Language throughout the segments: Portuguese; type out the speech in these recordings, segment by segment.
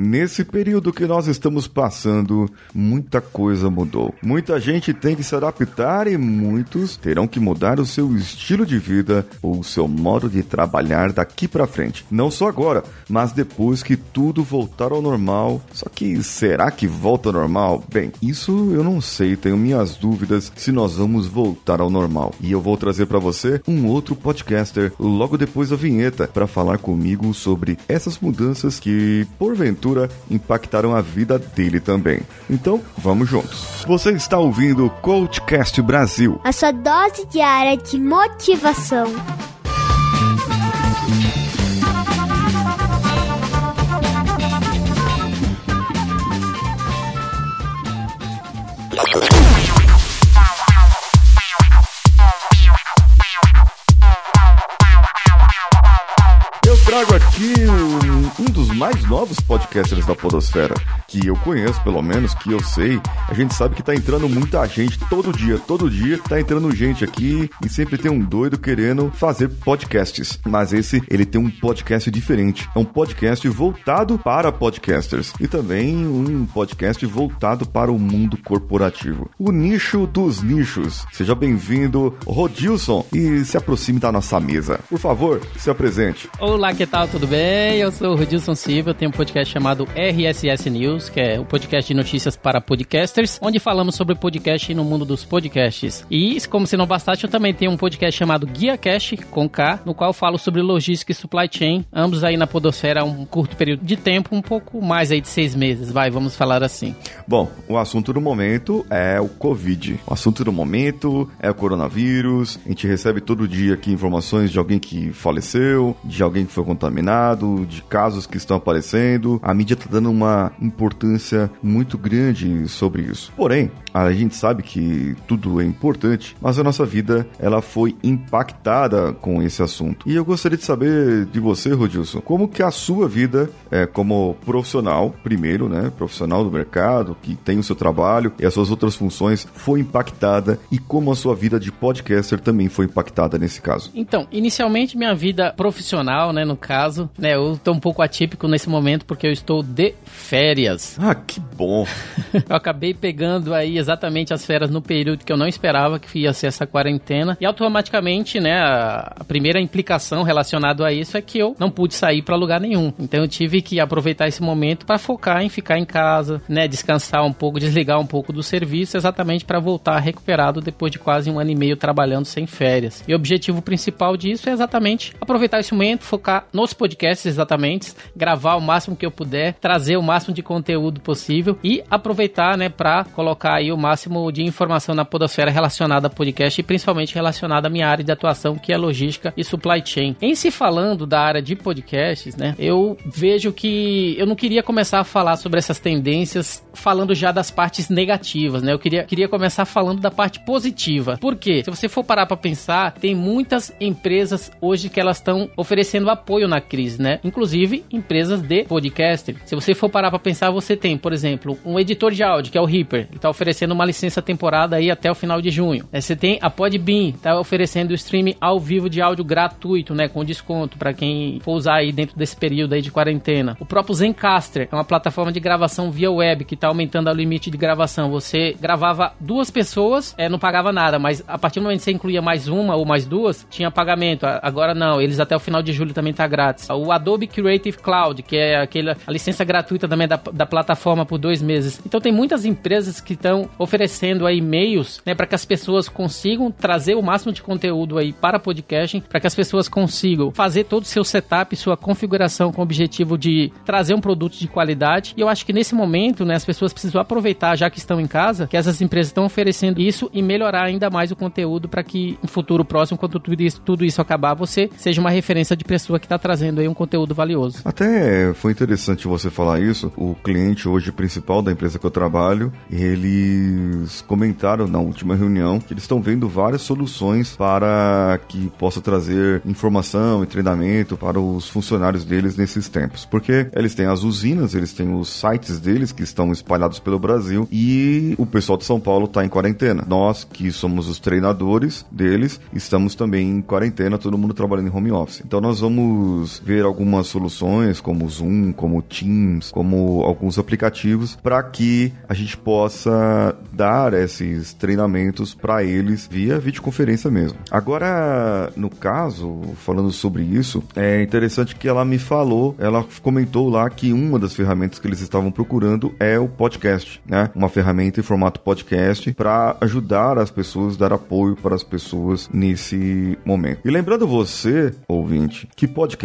Nesse período que nós estamos passando, muita coisa mudou. Muita gente tem que se adaptar e muitos terão que mudar o seu estilo de vida ou o seu modo de trabalhar daqui para frente. Não só agora, mas depois que tudo voltar ao normal. Só que será que volta ao normal? Bem, isso eu não sei, tenho minhas dúvidas se nós vamos voltar ao normal. E eu vou trazer para você um outro podcaster logo depois da vinheta para falar comigo sobre essas mudanças que porventura impactaram a vida dele também. Então, vamos juntos. Você está ouvindo o Coachcast Brasil. A sua dose diária de motivação. Trago aqui um, um, dos mais novos podcasters da Podosfera, que eu conheço, pelo menos, que eu sei. A gente sabe que tá entrando muita gente todo dia, todo dia tá entrando gente aqui e sempre tem um doido querendo fazer podcasts. Mas esse, ele tem um podcast diferente. É um podcast voltado para podcasters e também um podcast voltado para o mundo corporativo. O nicho dos nichos. Seja bem-vindo, Rodilson, e se aproxime da nossa mesa. Por favor, se apresente. Olá, que tal? Tudo bem? Eu sou o Rodilson Silva, eu tenho um podcast chamado RSS News, que é o podcast de notícias para podcasters, onde falamos sobre podcast no mundo dos podcasts. E, como se não bastasse, eu também tenho um podcast chamado Guia Cash, com K, no qual falo sobre logística e supply chain, ambos aí na podosfera há um curto período de tempo, um pouco mais aí de seis meses, vai, vamos falar assim. Bom, o assunto do momento é o Covid. O assunto do momento é o coronavírus. A gente recebe todo dia aqui informações de alguém que faleceu, de alguém que foi contaminado, de casos que estão aparecendo. A mídia está dando uma importância muito grande sobre isso. Porém, a gente sabe que tudo é importante, mas a nossa vida ela foi impactada com esse assunto. E eu gostaria de saber de você, Rodilson, como que a sua vida é, como profissional, primeiro, né, profissional do mercado, que tem o seu trabalho e as suas outras funções, foi impactada e como a sua vida de podcaster também foi impactada nesse caso. Então, inicialmente minha vida profissional, né, no caso, né, eu tô um pouco atípico nesse momento porque eu estou de férias. Ah, que bom. eu acabei pegando aí exatamente as férias no período que eu não esperava que ia ser essa quarentena e automaticamente, né, a, a primeira implicação relacionada a isso é que eu não pude sair para lugar nenhum. Então eu tive que aproveitar esse momento para focar em ficar em casa, né, descansar um pouco, desligar um pouco do serviço, exatamente para voltar recuperado depois de quase um ano e meio trabalhando sem férias. E o objetivo principal disso é exatamente aproveitar esse momento, focar nos podcasts exatamente, gravar o máximo que eu puder, trazer o máximo de conteúdo possível e aproveitar, né, para colocar aí o máximo de informação na podosfera relacionada a podcast e principalmente relacionada à minha área de atuação, que é logística e supply chain. Em se falando da área de podcasts, né, eu vejo que eu não queria começar a falar sobre essas tendências falando já das partes negativas, né? Eu queria, queria começar falando da parte positiva. Por quê? Se você for parar para pensar, tem muitas empresas hoje que elas estão oferecendo apoio na crise, né? Inclusive empresas de podcast. Se você for parar para pensar, você tem, por exemplo, um editor de áudio, que é o Reaper, que está oferecendo uma licença temporada aí até o final de junho. É, você tem a Podbean, está oferecendo streaming ao vivo de áudio gratuito, né? Com desconto para quem for usar aí dentro desse período aí de quarentena. O próprio Zencaster é uma plataforma de gravação via web que está aumentando o limite de gravação. Você gravava duas pessoas, é, não pagava nada, mas a partir do momento que você incluía mais uma ou mais duas, tinha pagamento. Agora não, eles até o final de julho também tá grátis. O Adobe Creative Cloud, que é aquela a licença gratuita também da, da plataforma por dois meses. Então tem muitas empresas que estão oferecendo aí meios, né, para que as pessoas consigam trazer o máximo de conteúdo aí para podcasting, para que as pessoas consigam fazer todo o seu setup, sua configuração com o objetivo de trazer um produto de qualidade. E eu acho que nesse momento, né, as pessoas precisam aproveitar, já que estão em casa, que essas empresas estão oferecendo isso e melhorar ainda mais o conteúdo para que no futuro próximo, quando tudo isso, tudo isso acabar, você seja uma referência de pessoa que está trazendo aí um conteúdo valioso. Até foi interessante você falar isso. O cliente hoje principal da empresa que eu trabalho, eles comentaram na última reunião que eles estão vendo várias soluções para que possa trazer informação e treinamento para os funcionários deles nesses tempos. Porque eles têm as usinas, eles têm os sites deles que estão espalhados pelo Brasil e o pessoal de São Paulo está em quarentena. Nós, que somos os treinadores deles, estamos também em quarentena, todo mundo trabalhando em home office. Então nós vamos ver algumas soluções como Zoom, como Teams, como alguns aplicativos, para que a gente possa dar esses treinamentos para eles via videoconferência mesmo. Agora, no caso, falando sobre isso, é interessante que ela me falou, ela comentou lá que uma das ferramentas que eles estavam procurando é o podcast, né? Uma ferramenta em formato podcast para ajudar as pessoas, dar apoio para as pessoas nesse momento. E lembrando você, ouvinte, que podcast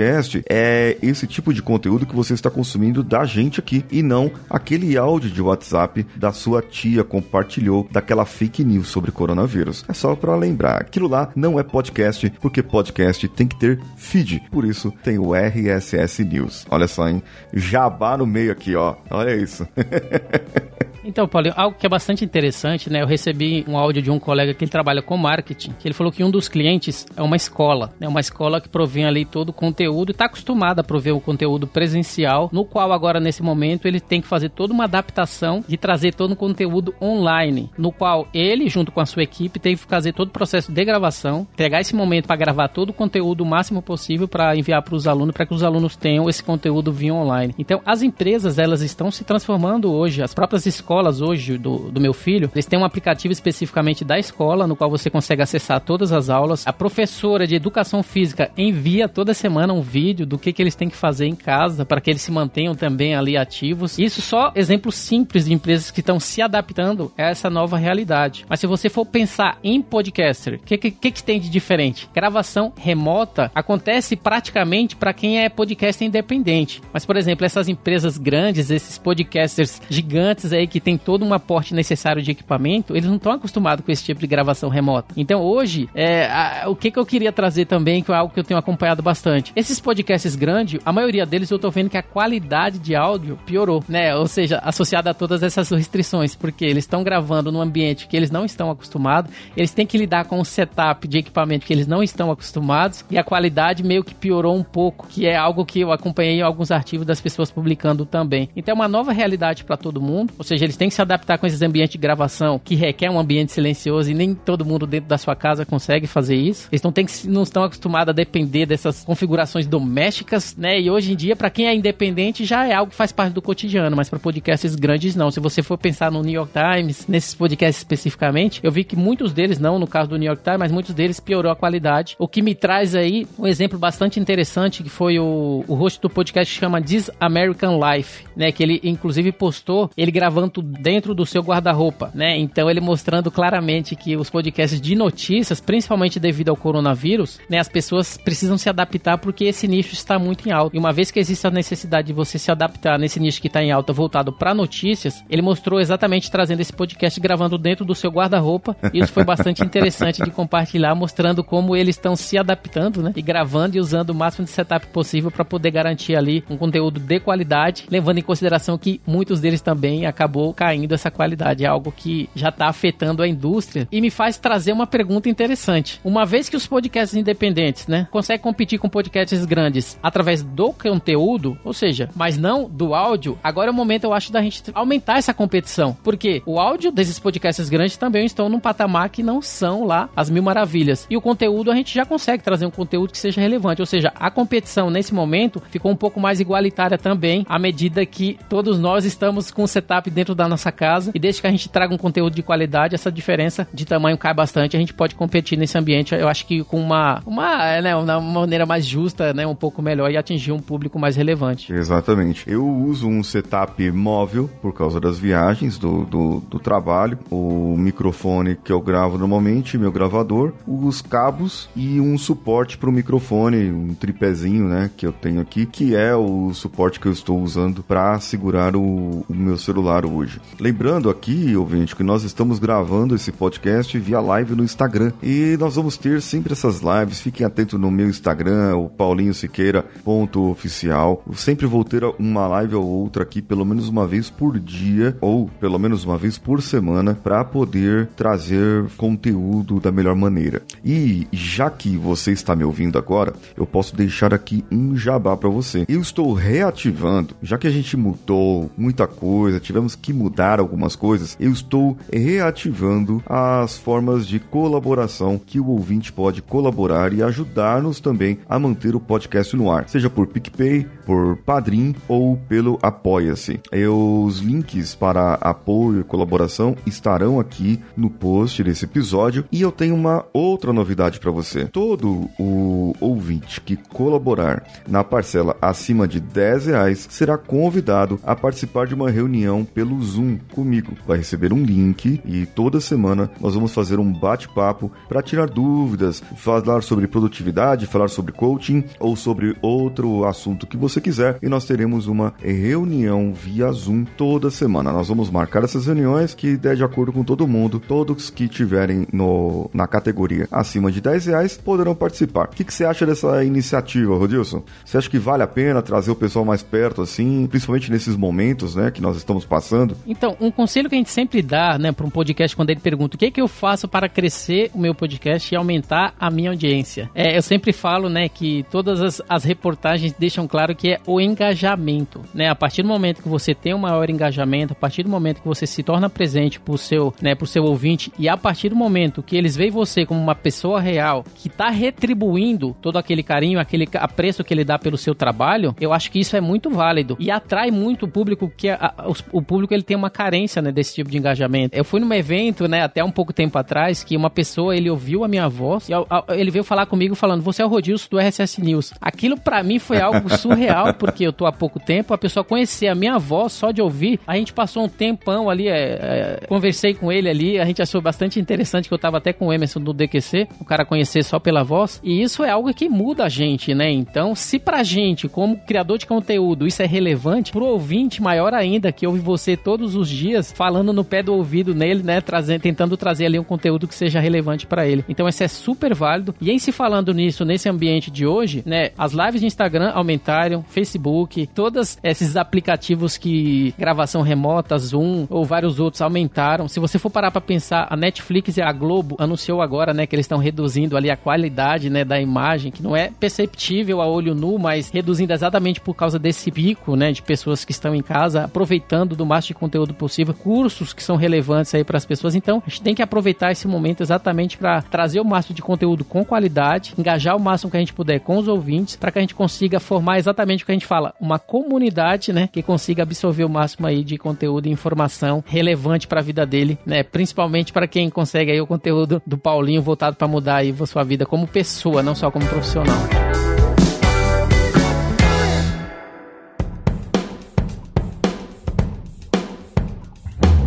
é esse tipo de conteúdo que você está consumindo da gente aqui e não aquele áudio de WhatsApp da sua tia compartilhou daquela fake news sobre coronavírus. É só para lembrar, aquilo lá não é podcast, porque podcast tem que ter feed. Por isso tem o RSS News. Olha só, hein? Jabá no meio aqui, ó. Olha isso. Então, Paulinho, algo que é bastante interessante, né? Eu recebi um áudio de um colega que ele trabalha com marketing, que ele falou que um dos clientes é uma escola, né? Uma escola que provém ali todo o conteúdo e está acostumada a prover o conteúdo presencial, no qual agora, nesse momento, ele tem que fazer toda uma adaptação de trazer todo o conteúdo online, no qual ele, junto com a sua equipe, tem que fazer todo o processo de gravação, pegar esse momento para gravar todo o conteúdo o máximo possível para enviar para os alunos, para que os alunos tenham esse conteúdo via online. Então, as empresas, elas estão se transformando hoje, as próprias escolas escolas hoje do, do meu filho, eles têm um aplicativo especificamente da escola, no qual você consegue acessar todas as aulas. A professora de educação física envia toda semana um vídeo do que, que eles têm que fazer em casa para que eles se mantenham também ali ativos. Isso só exemplos simples de empresas que estão se adaptando a essa nova realidade. Mas se você for pensar em podcaster, o que, que, que tem de diferente? Gravação remota acontece praticamente para quem é podcast independente. Mas, por exemplo, essas empresas grandes, esses podcasters gigantes aí que tem todo um aporte necessário de equipamento, eles não estão acostumados com esse tipo de gravação remota. Então hoje, é, a, o que, que eu queria trazer também, que é algo que eu tenho acompanhado bastante. Esses podcasts grandes, a maioria deles eu tô vendo que a qualidade de áudio piorou, né? Ou seja, associada a todas essas restrições, porque eles estão gravando num ambiente que eles não estão acostumados, eles têm que lidar com um setup de equipamento que eles não estão acostumados e a qualidade meio que piorou um pouco, que é algo que eu acompanhei em alguns artigos das pessoas publicando também. Então é uma nova realidade para todo mundo, ou seja, eles têm que se adaptar com esses ambientes de gravação que requer um ambiente silencioso e nem todo mundo dentro da sua casa consegue fazer isso. Eles não, tem que, não estão acostumados a depender dessas configurações domésticas, né? E hoje em dia, para quem é independente, já é algo que faz parte do cotidiano, mas para podcasts grandes, não. Se você for pensar no New York Times, nesses podcasts especificamente, eu vi que muitos deles, não no caso do New York Times, mas muitos deles piorou a qualidade. O que me traz aí um exemplo bastante interessante, que foi o, o host do podcast que chama This American Life, né? Que ele, inclusive, postou ele gravando dentro do seu guarda-roupa, né? Então ele mostrando claramente que os podcasts de notícias, principalmente devido ao coronavírus, né, as pessoas precisam se adaptar porque esse nicho está muito em alta. E uma vez que existe a necessidade de você se adaptar nesse nicho que está em alta voltado para notícias, ele mostrou exatamente trazendo esse podcast gravando dentro do seu guarda-roupa. Isso foi bastante interessante de compartilhar, mostrando como eles estão se adaptando, né? E gravando e usando o máximo de setup possível para poder garantir ali um conteúdo de qualidade, levando em consideração que muitos deles também acabou caindo essa qualidade. É algo que já está afetando a indústria e me faz trazer uma pergunta interessante. Uma vez que os podcasts independentes, né, conseguem competir com podcasts grandes através do conteúdo, ou seja, mas não do áudio, agora é o momento, eu acho, da gente aumentar essa competição. Porque o áudio desses podcasts grandes também estão num patamar que não são lá as mil maravilhas. E o conteúdo a gente já consegue trazer um conteúdo que seja relevante. Ou seja, a competição nesse momento ficou um pouco mais igualitária também, à medida que todos nós estamos com o setup dentro da nossa casa e desde que a gente traga um conteúdo de qualidade, essa diferença de tamanho cai bastante, a gente pode competir nesse ambiente, eu acho que com uma, uma, né, uma maneira mais justa, né, um pouco melhor e atingir um público mais relevante. Exatamente. Eu uso um setup móvel por causa das viagens do, do, do trabalho, o microfone que eu gravo normalmente, meu gravador, os cabos e um suporte para o microfone, um tripézinho, né, que eu tenho aqui, que é o suporte que eu estou usando para segurar o, o meu celular hoje. Lembrando aqui, ouvinte, que nós estamos gravando esse podcast via live no Instagram. E nós vamos ter sempre essas lives. Fiquem atentos no meu Instagram, o Paulinho Siqueira ponto oficial. Eu sempre vou ter uma live ou outra aqui, pelo menos uma vez por dia, ou pelo menos uma vez por semana, para poder trazer conteúdo da melhor maneira. E já que você está me ouvindo agora, eu posso deixar aqui um jabá para você. Eu estou reativando, já que a gente mudou muita coisa, tivemos que mudar algumas coisas, eu estou reativando as formas de colaboração que o ouvinte pode colaborar e ajudar-nos também a manter o podcast no ar, seja por PicPay, por Padrim ou pelo Apoia-se. Os links para apoio e colaboração estarão aqui no post desse episódio e eu tenho uma outra novidade para você. Todo o ouvinte que colaborar na parcela acima de 10 reais será convidado a participar de uma reunião pelo Zoom comigo. Vai receber um link e toda semana nós vamos fazer um bate-papo para tirar dúvidas, falar sobre produtividade, falar sobre coaching ou sobre outro assunto que você quiser e nós teremos uma reunião via Zoom toda semana. Nós vamos marcar essas reuniões que der de acordo com todo mundo. Todos que tiverem no, na categoria acima de 10 reais poderão participar. O que, que você acha dessa iniciativa, Rodilson? Você acha que vale a pena trazer o pessoal mais perto assim, principalmente nesses momentos, né, que nós estamos passando? Então, um conselho que a gente sempre dá, né, para um podcast quando ele pergunta o que, que eu faço para crescer o meu podcast e aumentar a minha audiência. É, eu sempre falo, né, que todas as, as reportagens deixam claro que é o engajamento, né? A partir do momento que você tem um maior engajamento, a partir do momento que você se torna presente pro seu, né, pro seu ouvinte e a partir do momento que eles veem você como uma pessoa real que está retribuindo todo aquele carinho, aquele apreço que ele dá pelo seu trabalho, eu acho que isso é muito válido e atrai muito o público que a, a, o, público ele tem uma carência, né, desse tipo de engajamento. Eu fui num evento, né, até um pouco tempo atrás que uma pessoa ele ouviu a minha voz e ele veio falar comigo falando: "Você é o Rodilson do RSS News". Aquilo para mim foi algo surreal porque eu tô há pouco tempo, a pessoa conhecer a minha voz só de ouvir. A gente passou um tempão ali, é, é, conversei com ele ali, a gente achou bastante interessante que eu tava até com o Emerson do DQC, o cara conhecer só pela voz. E isso é algo que muda a gente, né? Então, se pra gente, como criador de conteúdo, isso é relevante, pro ouvinte maior ainda, que ouve você todos os dias, falando no pé do ouvido nele, né? Trazendo, tentando trazer ali um conteúdo que seja relevante para ele. Então, isso é super válido. E em se falando nisso, nesse ambiente de hoje, né? As lives de Instagram aumentaram, Facebook, todos esses aplicativos que gravação remota, Zoom ou vários outros aumentaram. Se você for parar para pensar, a Netflix e a Globo anunciou agora, né, que eles estão reduzindo ali a qualidade, né, da imagem, que não é perceptível a olho nu, mas reduzindo exatamente por causa desse pico, né, de pessoas que estão em casa, aproveitando do máximo conteúdo possível, cursos que são relevantes aí para as pessoas. Então, a gente tem que aproveitar esse momento exatamente para trazer o máximo de conteúdo com qualidade, engajar o máximo que a gente puder com os ouvintes, para que a gente consiga formar exatamente o que a gente fala, uma comunidade, né, que consiga absorver o máximo aí de conteúdo e informação relevante para a vida dele, né, principalmente para quem consegue aí o conteúdo do Paulinho voltado para mudar aí sua vida como pessoa, não só como profissional.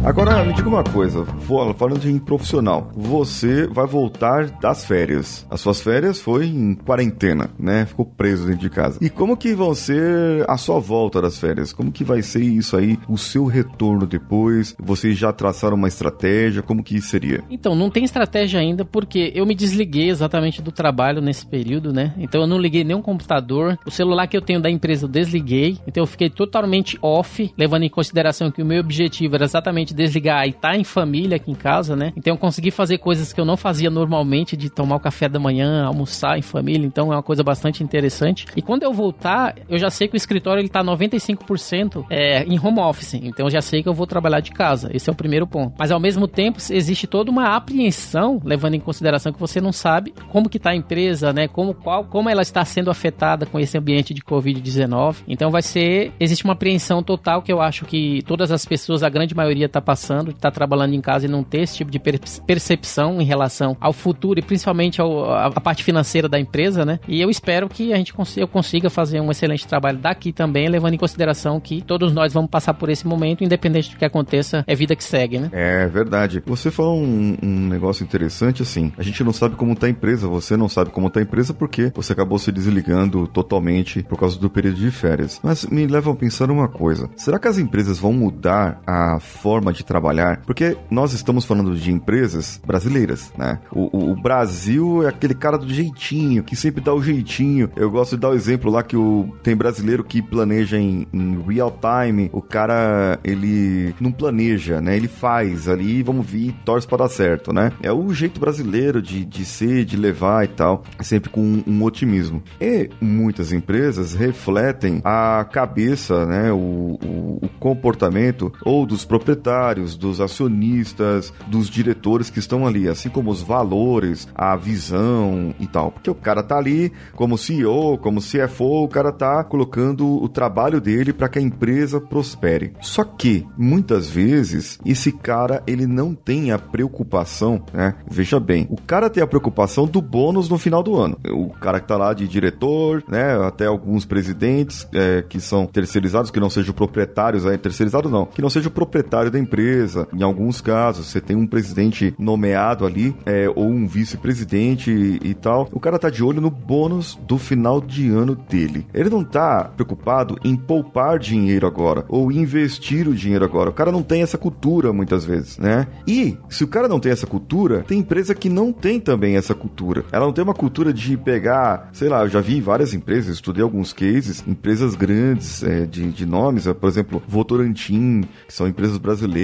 Agora, me diga uma coisa, falando em profissional, você vai voltar das férias. As suas férias foi em quarentena, né? Ficou preso dentro de casa. E como que vão ser a sua volta das férias? Como que vai ser isso aí, o seu retorno depois? Vocês já traçaram uma estratégia? Como que seria? Então, não tem estratégia ainda porque eu me desliguei exatamente do trabalho nesse período, né? Então eu não liguei nenhum computador. O celular que eu tenho da empresa eu desliguei. Então eu fiquei totalmente off, levando em consideração que o meu objetivo era exatamente desligar e tá em família aqui em casa, né? Então eu consegui fazer coisas que eu não fazia normalmente, de tomar o café da manhã, almoçar em família, então é uma coisa bastante interessante. E quando eu voltar, eu já sei que o escritório ele tá 95% é, em home office, então eu já sei que eu vou trabalhar de casa. Esse é o primeiro ponto. Mas ao mesmo tempo, existe toda uma apreensão, levando em consideração que você não sabe como que tá a empresa, né? Como qual como ela está sendo afetada com esse ambiente de COVID-19. Então vai ser existe uma apreensão total que eu acho que todas as pessoas, a grande maioria tá passando, de estar tá trabalhando em casa e não ter esse tipo de percepção em relação ao futuro e principalmente ao, a, a, parte financeira da empresa, né? E eu espero que a gente consiga, eu consiga fazer um excelente trabalho daqui também, levando em consideração que todos nós vamos passar por esse momento, independente do que aconteça, é vida que segue, né? É verdade. Você falou um, um negócio interessante assim. A gente não sabe como está a empresa, você não sabe como está a empresa porque você acabou se desligando totalmente por causa do período de férias. Mas me leva a pensar uma coisa: será que as empresas vão mudar a forma de trabalhar, porque nós estamos falando de empresas brasileiras, né? O, o, o Brasil é aquele cara do jeitinho, que sempre dá o jeitinho. Eu gosto de dar o exemplo lá que o, tem brasileiro que planeja em, em real time, o cara, ele não planeja, né? Ele faz ali, vamos vir, torce para dar certo, né? É o jeito brasileiro de, de ser, de levar e tal, sempre com um, um otimismo. E muitas empresas refletem a cabeça, né? O, o, o comportamento ou dos proprietários, dos acionistas, dos diretores que estão ali, assim como os valores, a visão e tal. Porque o cara tá ali como CEO, como CFO, o cara tá colocando o trabalho dele para que a empresa prospere. Só que muitas vezes esse cara ele não tem a preocupação, né? Veja bem, o cara tem a preocupação do bônus no final do ano. O cara que tá lá de diretor, né? Até alguns presidentes é, que são terceirizados, que não sejam proprietários, é, terceirizados não, que não seja o proprietário da empresa. Em alguns casos, você tem um presidente nomeado ali, é, ou um vice-presidente e, e tal. O cara tá de olho no bônus do final de ano dele. Ele não tá preocupado em poupar dinheiro agora ou investir o dinheiro agora. O cara não tem essa cultura muitas vezes, né? E se o cara não tem essa cultura, tem empresa que não tem também essa cultura. Ela não tem uma cultura de pegar, sei lá, eu já vi várias empresas, estudei alguns cases, empresas grandes é, de, de nomes, é, por exemplo, Votorantim, que são empresas brasileiras,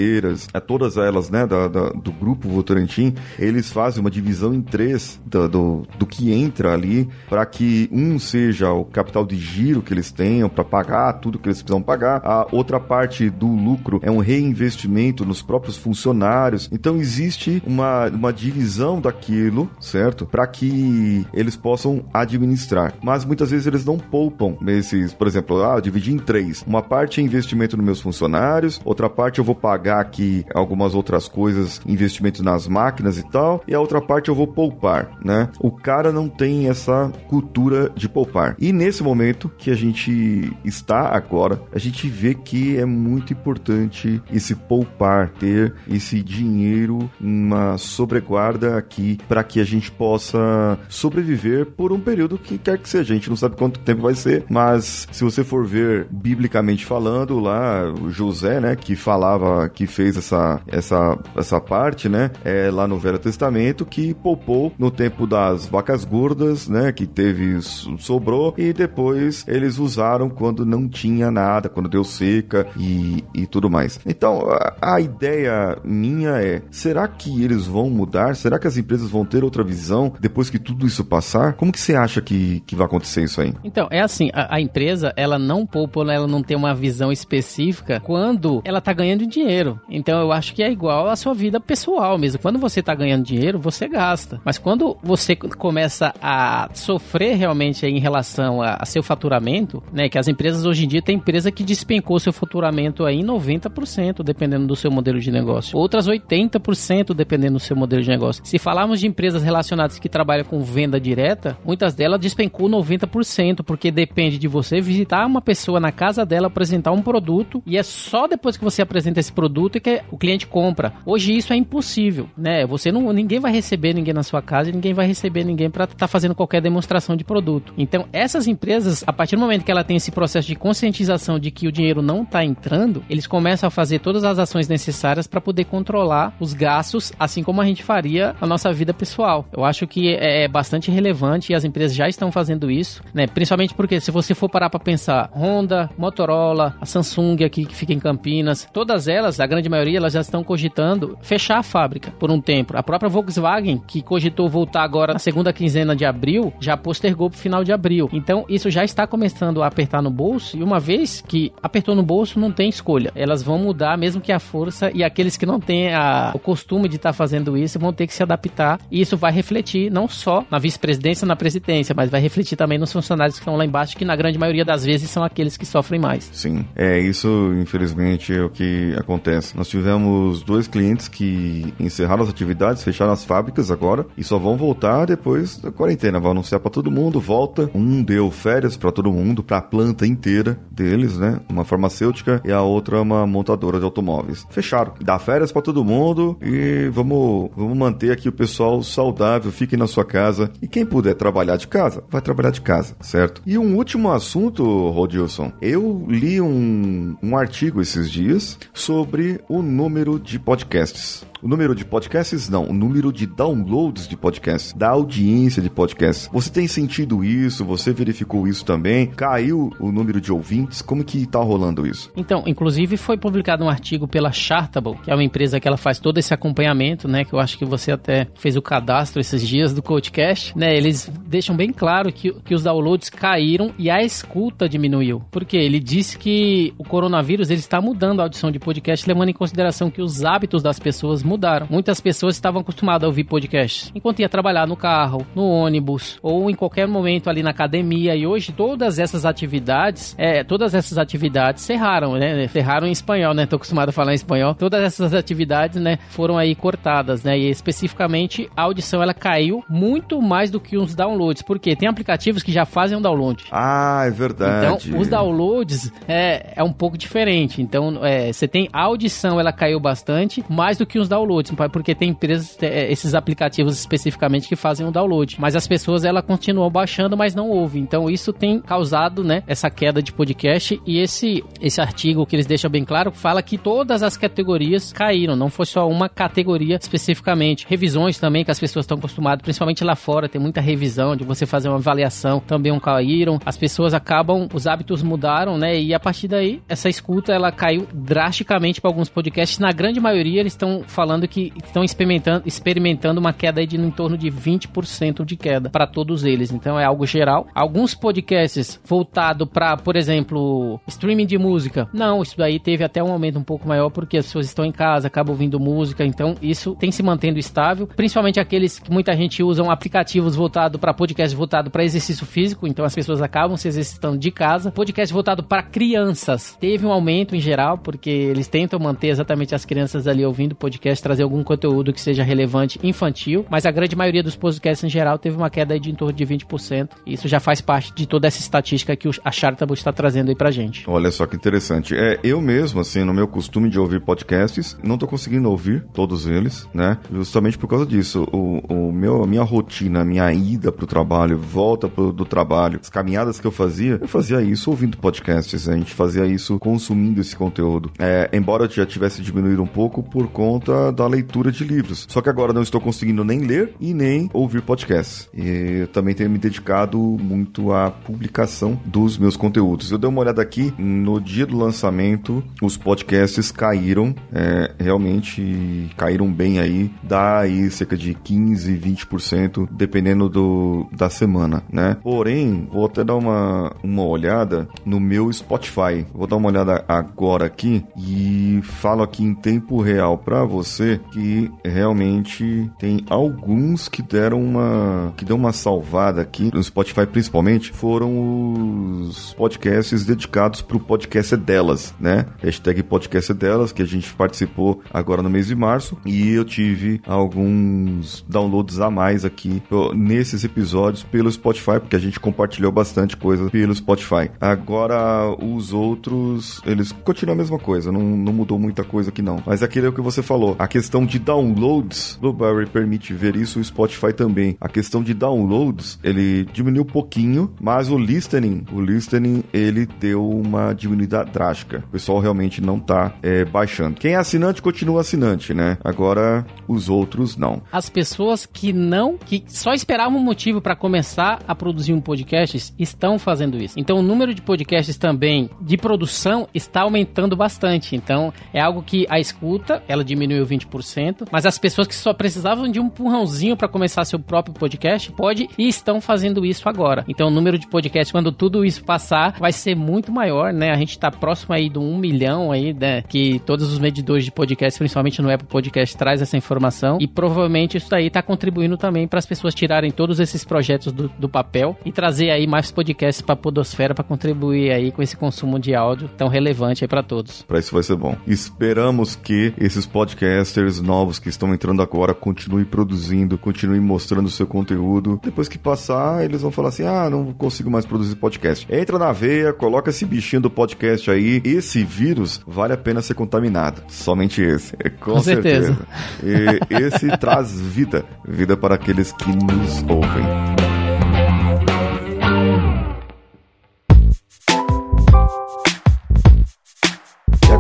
é, todas elas, né, da, da, do grupo Votorantim, eles fazem uma divisão em três do, do, do que entra ali para que um seja o capital de giro que eles tenham para pagar tudo que eles precisam pagar, a outra parte do lucro é um reinvestimento nos próprios funcionários. Então existe uma, uma divisão daquilo, certo? Para que eles possam administrar. Mas muitas vezes eles não poupam nesses, por exemplo, ah, dividir em três. Uma parte é investimento nos meus funcionários, outra parte eu vou pagar aqui algumas outras coisas, investimento nas máquinas e tal, e a outra parte eu vou poupar, né? O cara não tem essa cultura de poupar. E nesse momento que a gente está agora, a gente vê que é muito importante esse poupar, ter esse dinheiro, uma sobreguarda aqui para que a gente possa sobreviver por um período que quer que seja. A gente não sabe quanto tempo vai ser, mas se você for ver biblicamente falando lá, José, né, que falava, que fez essa essa essa parte, né, é lá no Velho Testamento que poupou no tempo das vacas gordas, né, que teve sobrou e depois eles usaram quando não tinha nada, quando deu seca e, e tudo mais. Então, a, a ideia minha é: será que eles vão mudar? Será que as empresas vão ter outra visão depois que tudo isso passar? Como que você acha que, que vai acontecer isso aí? Então, é assim: a, a empresa ela não poupa, ela não tem uma visão específica quando ela tá ganhando dinheiro. Então, eu acho que é igual à sua vida pessoal mesmo. Quando você tá ganhando dinheiro, você gasta. Mas quando você começa a sofrer realmente em relação a, a seu faturamento, né? Que as empresas hoje em dia tem empresa que despencou seu faturamento aí em 90%, dependendo do seu modelo de negócio. Outras 80%, dependendo do seu modelo de negócio. Se falarmos de empresas relacionadas que trabalham com venda direta, muitas delas despencou 90%, porque depende de você visitar uma pessoa na casa dela, apresentar um produto, e é só depois que você apresenta esse produto que o cliente compra. Hoje isso é impossível, né? Você não, ninguém vai receber ninguém na sua casa e ninguém vai receber ninguém para estar tá fazendo qualquer demonstração de produto. Então, essas empresas, a partir do momento que ela tem esse processo de conscientização de que o dinheiro não está entrando, eles começam a fazer todas as ações necessárias para poder controlar os gastos, assim como a gente faria na nossa vida pessoal. Eu acho que é, é bastante relevante e as empresas já estão fazendo isso, né? Principalmente porque se você for parar para pensar, Honda, Motorola, a Samsung aqui que fica em Campinas, todas elas, a grande maioria, elas já estão cogitando fechar a fábrica por um tempo. A própria Volkswagen, que cogitou voltar agora na segunda quinzena de abril, já postergou para o final de abril. Então, isso já está começando a apertar no bolso e uma vez que apertou no bolso, não tem escolha. Elas vão mudar, mesmo que a força, e aqueles que não têm a, o costume de estar tá fazendo isso vão ter que se adaptar. E isso vai refletir não só na vice-presidência, na presidência, mas vai refletir também nos funcionários que estão lá embaixo, que na grande maioria das vezes são aqueles que sofrem mais. Sim, é isso, infelizmente, é o que acontece. Nós tivemos dois clientes que encerraram as atividades, fecharam as fábricas agora e só vão voltar depois da quarentena. Vão anunciar para todo mundo, volta. Um deu férias para todo mundo, para a planta inteira deles, né? Uma farmacêutica e a outra uma montadora de automóveis. Fecharam. Dá férias para todo mundo e vamos, vamos manter aqui o pessoal saudável, fiquem na sua casa. E quem puder trabalhar de casa, vai trabalhar de casa, certo? E um último assunto, Rodilson. Eu li um, um artigo esses dias sobre sobre o número de podcasts. O número de podcasts, não. O número de downloads de podcasts, da audiência de podcasts. Você tem sentido isso? Você verificou isso também? Caiu o número de ouvintes? Como que tá rolando isso? Então, inclusive foi publicado um artigo pela Chartable, que é uma empresa que ela faz todo esse acompanhamento, né? Que eu acho que você até fez o cadastro esses dias do Codecast, né? Eles deixam bem claro que, que os downloads caíram e a escuta diminuiu. Porque ele disse que o coronavírus ele está mudando a audição de podcast, levando em consideração que os hábitos das pessoas mudaram. Muitas pessoas estavam acostumadas a ouvir podcasts enquanto ia trabalhar no carro, no ônibus ou em qualquer momento ali na academia. E hoje todas essas atividades, é, todas essas atividades cerraram, né? Ferraram em espanhol, né? Tô acostumado a falar em espanhol. Todas essas atividades, né, foram aí cortadas, né? E especificamente a audição ela caiu muito mais do que os downloads, porque tem aplicativos que já fazem um download. Ah, é verdade. Então, os downloads é, é um pouco diferente. Então, é, você tem a audição, ela caiu bastante, mais do que os downloads, porque tem empresas, é, esses aplicativos especificamente que fazem o um download. Mas as pessoas, ela continuam baixando, mas não ouvem. Então, isso tem causado, né, essa queda de podcast e esse, esse artigo que eles deixam bem claro, fala que todas as categorias caíram, não foi só uma categoria especificamente. Revisões também, que as pessoas estão acostumadas, principalmente lá fora, tem muita revisão de você fazer uma avaliação, também caíram. As pessoas acabam, os hábitos mudaram, né? E a partir daí, essa escuta ela caiu drasticamente para alguns podcasts. Na grande maioria, eles estão falando que estão experimentando, experimentando uma queda de em torno de 20% de queda para todos eles. Então é algo geral. Alguns podcasts voltado para, por exemplo, streaming de música. Não, isso daí teve até um aumento um pouco maior porque as pessoas estão em casa, acabam ouvindo música. Então isso tem se mantendo estável, principalmente aqueles que muita gente usa aplicativos voltados para podcast voltado para exercício físico. Então as pessoas acabam se exercitando de casa. Podcast voltado para crianças teve um aumento em geral porque eles tentam manter exatamente as crianças ali ouvindo podcast, trazer algum conteúdo que seja relevante infantil. Mas a grande maioria dos podcasts em geral teve uma queda de em torno de 20%. Isso já faz parte de toda essa estatística que a Chartable está trazendo aí pra gente. Olha só que interessante. É, eu mesmo, assim, no meu costume de ouvir podcasts, não tô conseguindo ouvir todos eles, né? Justamente por causa disso. O, o meu, a minha rotina, a minha ida pro trabalho, volta pro, do trabalho, as caminhadas que eu fazia, eu fazia isso ouvindo podcasts. A gente fazia isso consumindo esse conteúdo. É, embora eu já tivesse diminuído um pouco por conta da leitura de livros. Só que agora não estou conseguindo nem ler e nem ouvir podcasts. E eu também tenho me dedicado muito à publicação dos meus conteúdos. Eu dei uma olhada aqui, no dia do lançamento, os podcasts caíram, é, realmente caíram bem aí, dá aí cerca de 15, 20%, dependendo do, da semana, né? Porém, vou até dar uma, uma olhada no meu Spotify. Vou dar uma olhada agora aqui e falo aqui em tempo real para você que realmente tem alguns que deram uma que deu uma salvada aqui no Spotify principalmente foram os podcasts dedicados pro podcast delas, né? Hashtag podcast delas que a gente participou agora no mês de março e eu tive alguns downloads a mais aqui nesses episódios pelo Spotify porque a gente compartilhou bastante coisa pelo Spotify. Agora os outros eles continuam a mesma coisa, não, não mudou muita coisa aqui não. Mas aquele é o que você falou, a questão de downloads, Blueberry permite ver isso, o Spotify também. A questão de downloads, ele diminuiu um pouquinho, mas o listening, o listening, ele deu uma diminuída drástica. O pessoal realmente não tá é, baixando. Quem é assinante continua assinante, né? Agora os outros não. As pessoas que não, que só esperavam um motivo para começar a produzir um podcast, estão fazendo isso. Então o número de podcasts também de produção está aumentando bastante. Então é algo que a escuta, ela diminuiu 20%, mas as pessoas que só precisavam de um empurrãozinho para começar seu próprio podcast, pode e estão fazendo isso agora. Então o número de podcasts, quando tudo isso passar, vai ser muito maior, né? A gente tá próximo aí do 1 milhão aí, né? Que todos os medidores de podcast, principalmente no Apple Podcast, traz essa informação. E provavelmente isso daí tá contribuindo também para as pessoas tirarem todos esses projetos do, do papel e trazer aí mais podcasts para Podosfera para contribuir aí com esse consumo de áudio tão relevante aí para todos. Para isso vai ser bom. Esperamos que esses podcasters novos que estão entrando agora continuem produzindo, continuem mostrando o seu conteúdo. Depois que passar, eles vão falar assim: ah, não consigo mais produzir podcast. Entra na veia, coloca esse bichinho do podcast aí. Esse vírus vale a pena ser contaminado. Somente esse. É, com, com certeza. certeza. E esse traz vida. Vida para aqueles que nos ouvem.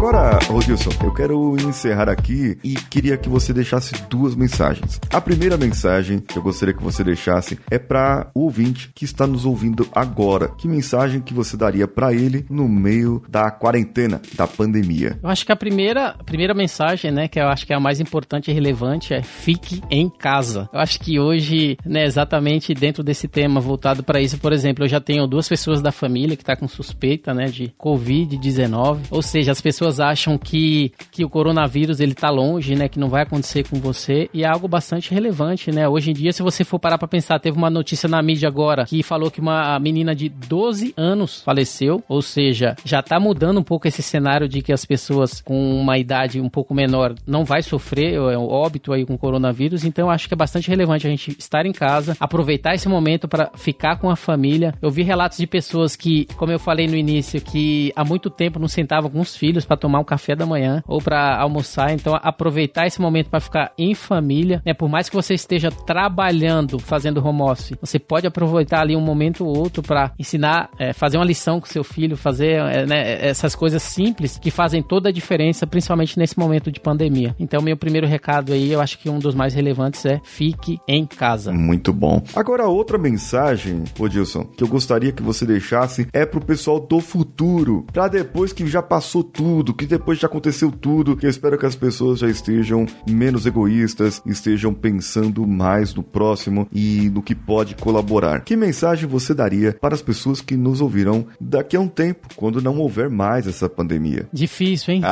Agora Rodilson, eu quero encerrar aqui e queria que você deixasse duas mensagens. A primeira mensagem que eu gostaria que você deixasse é para o ouvinte que está nos ouvindo agora. Que mensagem que você daria para ele no meio da quarentena, da pandemia? Eu acho que a primeira, a primeira mensagem, né, que eu acho que é a mais importante e relevante é fique em casa. Eu acho que hoje, né, exatamente dentro desse tema voltado para isso, por exemplo, eu já tenho duas pessoas da família que tá com suspeita, né, de COVID-19, ou seja, as pessoas acham que, que o coronavírus ele tá longe, né, que não vai acontecer com você, e é algo bastante relevante, né? Hoje em dia, se você for parar para pensar, teve uma notícia na mídia agora que falou que uma menina de 12 anos faleceu, ou seja, já tá mudando um pouco esse cenário de que as pessoas com uma idade um pouco menor não vai sofrer é um óbito aí com coronavírus, então acho que é bastante relevante a gente estar em casa, aproveitar esse momento para ficar com a família. Eu vi relatos de pessoas que, como eu falei no início, que há muito tempo não sentavam com os filhos para tomar um café da manhã ou para almoçar, então aproveitar esse momento para ficar em família, né? Por mais que você esteja trabalhando, fazendo home office, você pode aproveitar ali um momento ou outro para ensinar, é, fazer uma lição com seu filho, fazer é, né, essas coisas simples que fazem toda a diferença, principalmente nesse momento de pandemia. Então, meu primeiro recado aí, eu acho que um dos mais relevantes é fique em casa. Muito bom. Agora, outra mensagem, Odilson, que eu gostaria que você deixasse é pro pessoal do futuro, para depois que já passou tudo, que depois já aconteceu tudo, eu espero que as pessoas já estejam menos egoístas, estejam pensando mais no próximo e no que pode colaborar. Que mensagem você daria para as pessoas que nos ouvirão daqui a um tempo, quando não houver mais essa pandemia? Difícil, hein?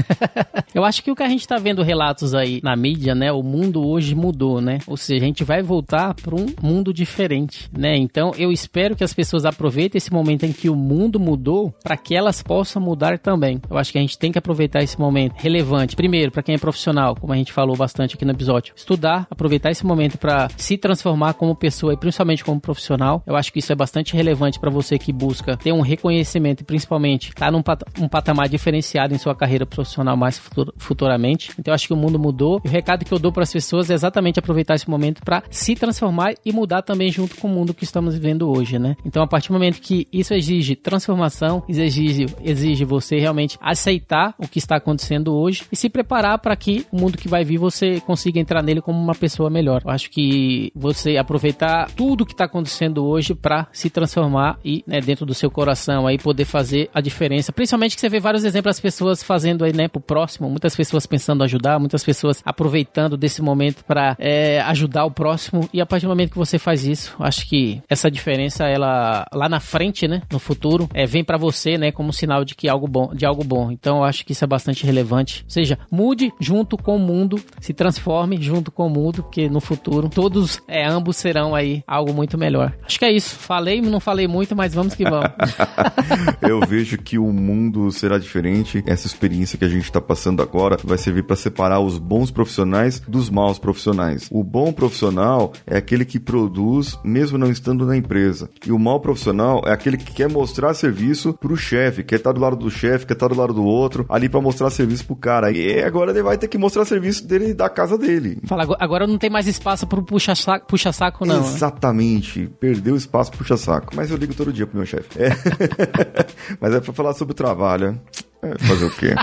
eu acho que o que a gente tá vendo relatos aí na mídia, né? O mundo hoje mudou, né? Ou seja, a gente vai voltar para um mundo diferente, né? Então, eu espero que as pessoas aproveitem esse momento em que o mundo mudou para que elas possam mudar também. Eu acho que a gente tem que aproveitar esse momento relevante. Primeiro, para quem é profissional, como a gente falou bastante aqui no episódio, estudar, aproveitar esse momento para se transformar como pessoa e principalmente como profissional. Eu acho que isso é bastante relevante para você que busca ter um reconhecimento e principalmente estar tá num pat um patamar diferenciado em sua carreira profissional mais futur futuramente. Então eu acho que o mundo mudou. E o recado que eu dou para as pessoas é exatamente aproveitar esse momento para se transformar e mudar também junto com o mundo que estamos vivendo hoje, né? Então a partir do momento que isso exige transformação, exige exige você realmente aceitar o que está acontecendo hoje e se preparar para que o mundo que vai vir você consiga entrar nele como uma pessoa melhor. Eu acho que você aproveitar tudo que está acontecendo hoje para se transformar e né, dentro do seu coração aí poder fazer a diferença. Principalmente que você vê vários exemplos das pessoas fazendo aí né pro próximo, muitas pessoas pensando ajudar, muitas pessoas aproveitando desse momento para é, ajudar o próximo e a partir do momento que você faz isso, acho que essa diferença ela lá na frente, né, no futuro, é, vem para você, né, como sinal de que algo bom, de algo bom. Então eu acho que isso é bastante relevante. Ou seja, mude junto com o mundo, se transforme junto com o mundo, porque no futuro todos, é, ambos serão aí algo muito melhor. Acho que é isso. Falei, não falei muito, mas vamos que vamos. eu vejo que o mundo será diferente. Essa experiência que a gente está passando agora vai servir para separar os bons profissionais dos maus profissionais. O bom profissional é aquele que produz mesmo não estando na empresa. E o mau profissional é aquele que quer mostrar serviço pro chefe, quer estar tá do lado do chefe, quer estar tá do lado do outro, ali para mostrar serviço pro cara. E agora ele vai ter que mostrar serviço dele da casa dele. Fala, agora não tem mais espaço pro puxa-saco, puxa-saco não. Né? Exatamente. Né? Perdeu espaço pro puxa-saco. Mas eu ligo todo dia pro meu chefe. É. Mas é pra falar sobre o trabalho. É, fazer o quê?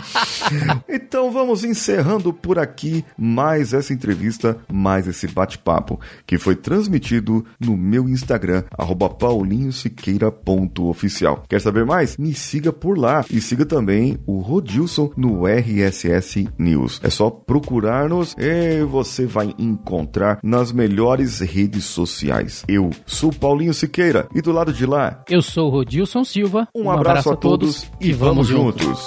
então vamos encerrando por aqui mais essa entrevista, mais esse bate-papo, que foi transmitido no meu Instagram, paulinhosiqueira.oficial. Quer saber mais? Me siga por lá e siga também o Rodilson no RSS News. É só procurar-nos e você vai encontrar nas melhores redes sociais. Eu sou Paulinho Siqueira e do lado de lá... Eu sou Rodilson Silva. Um, um abraço, abraço, a todos, todos e vamos juntos. juntos.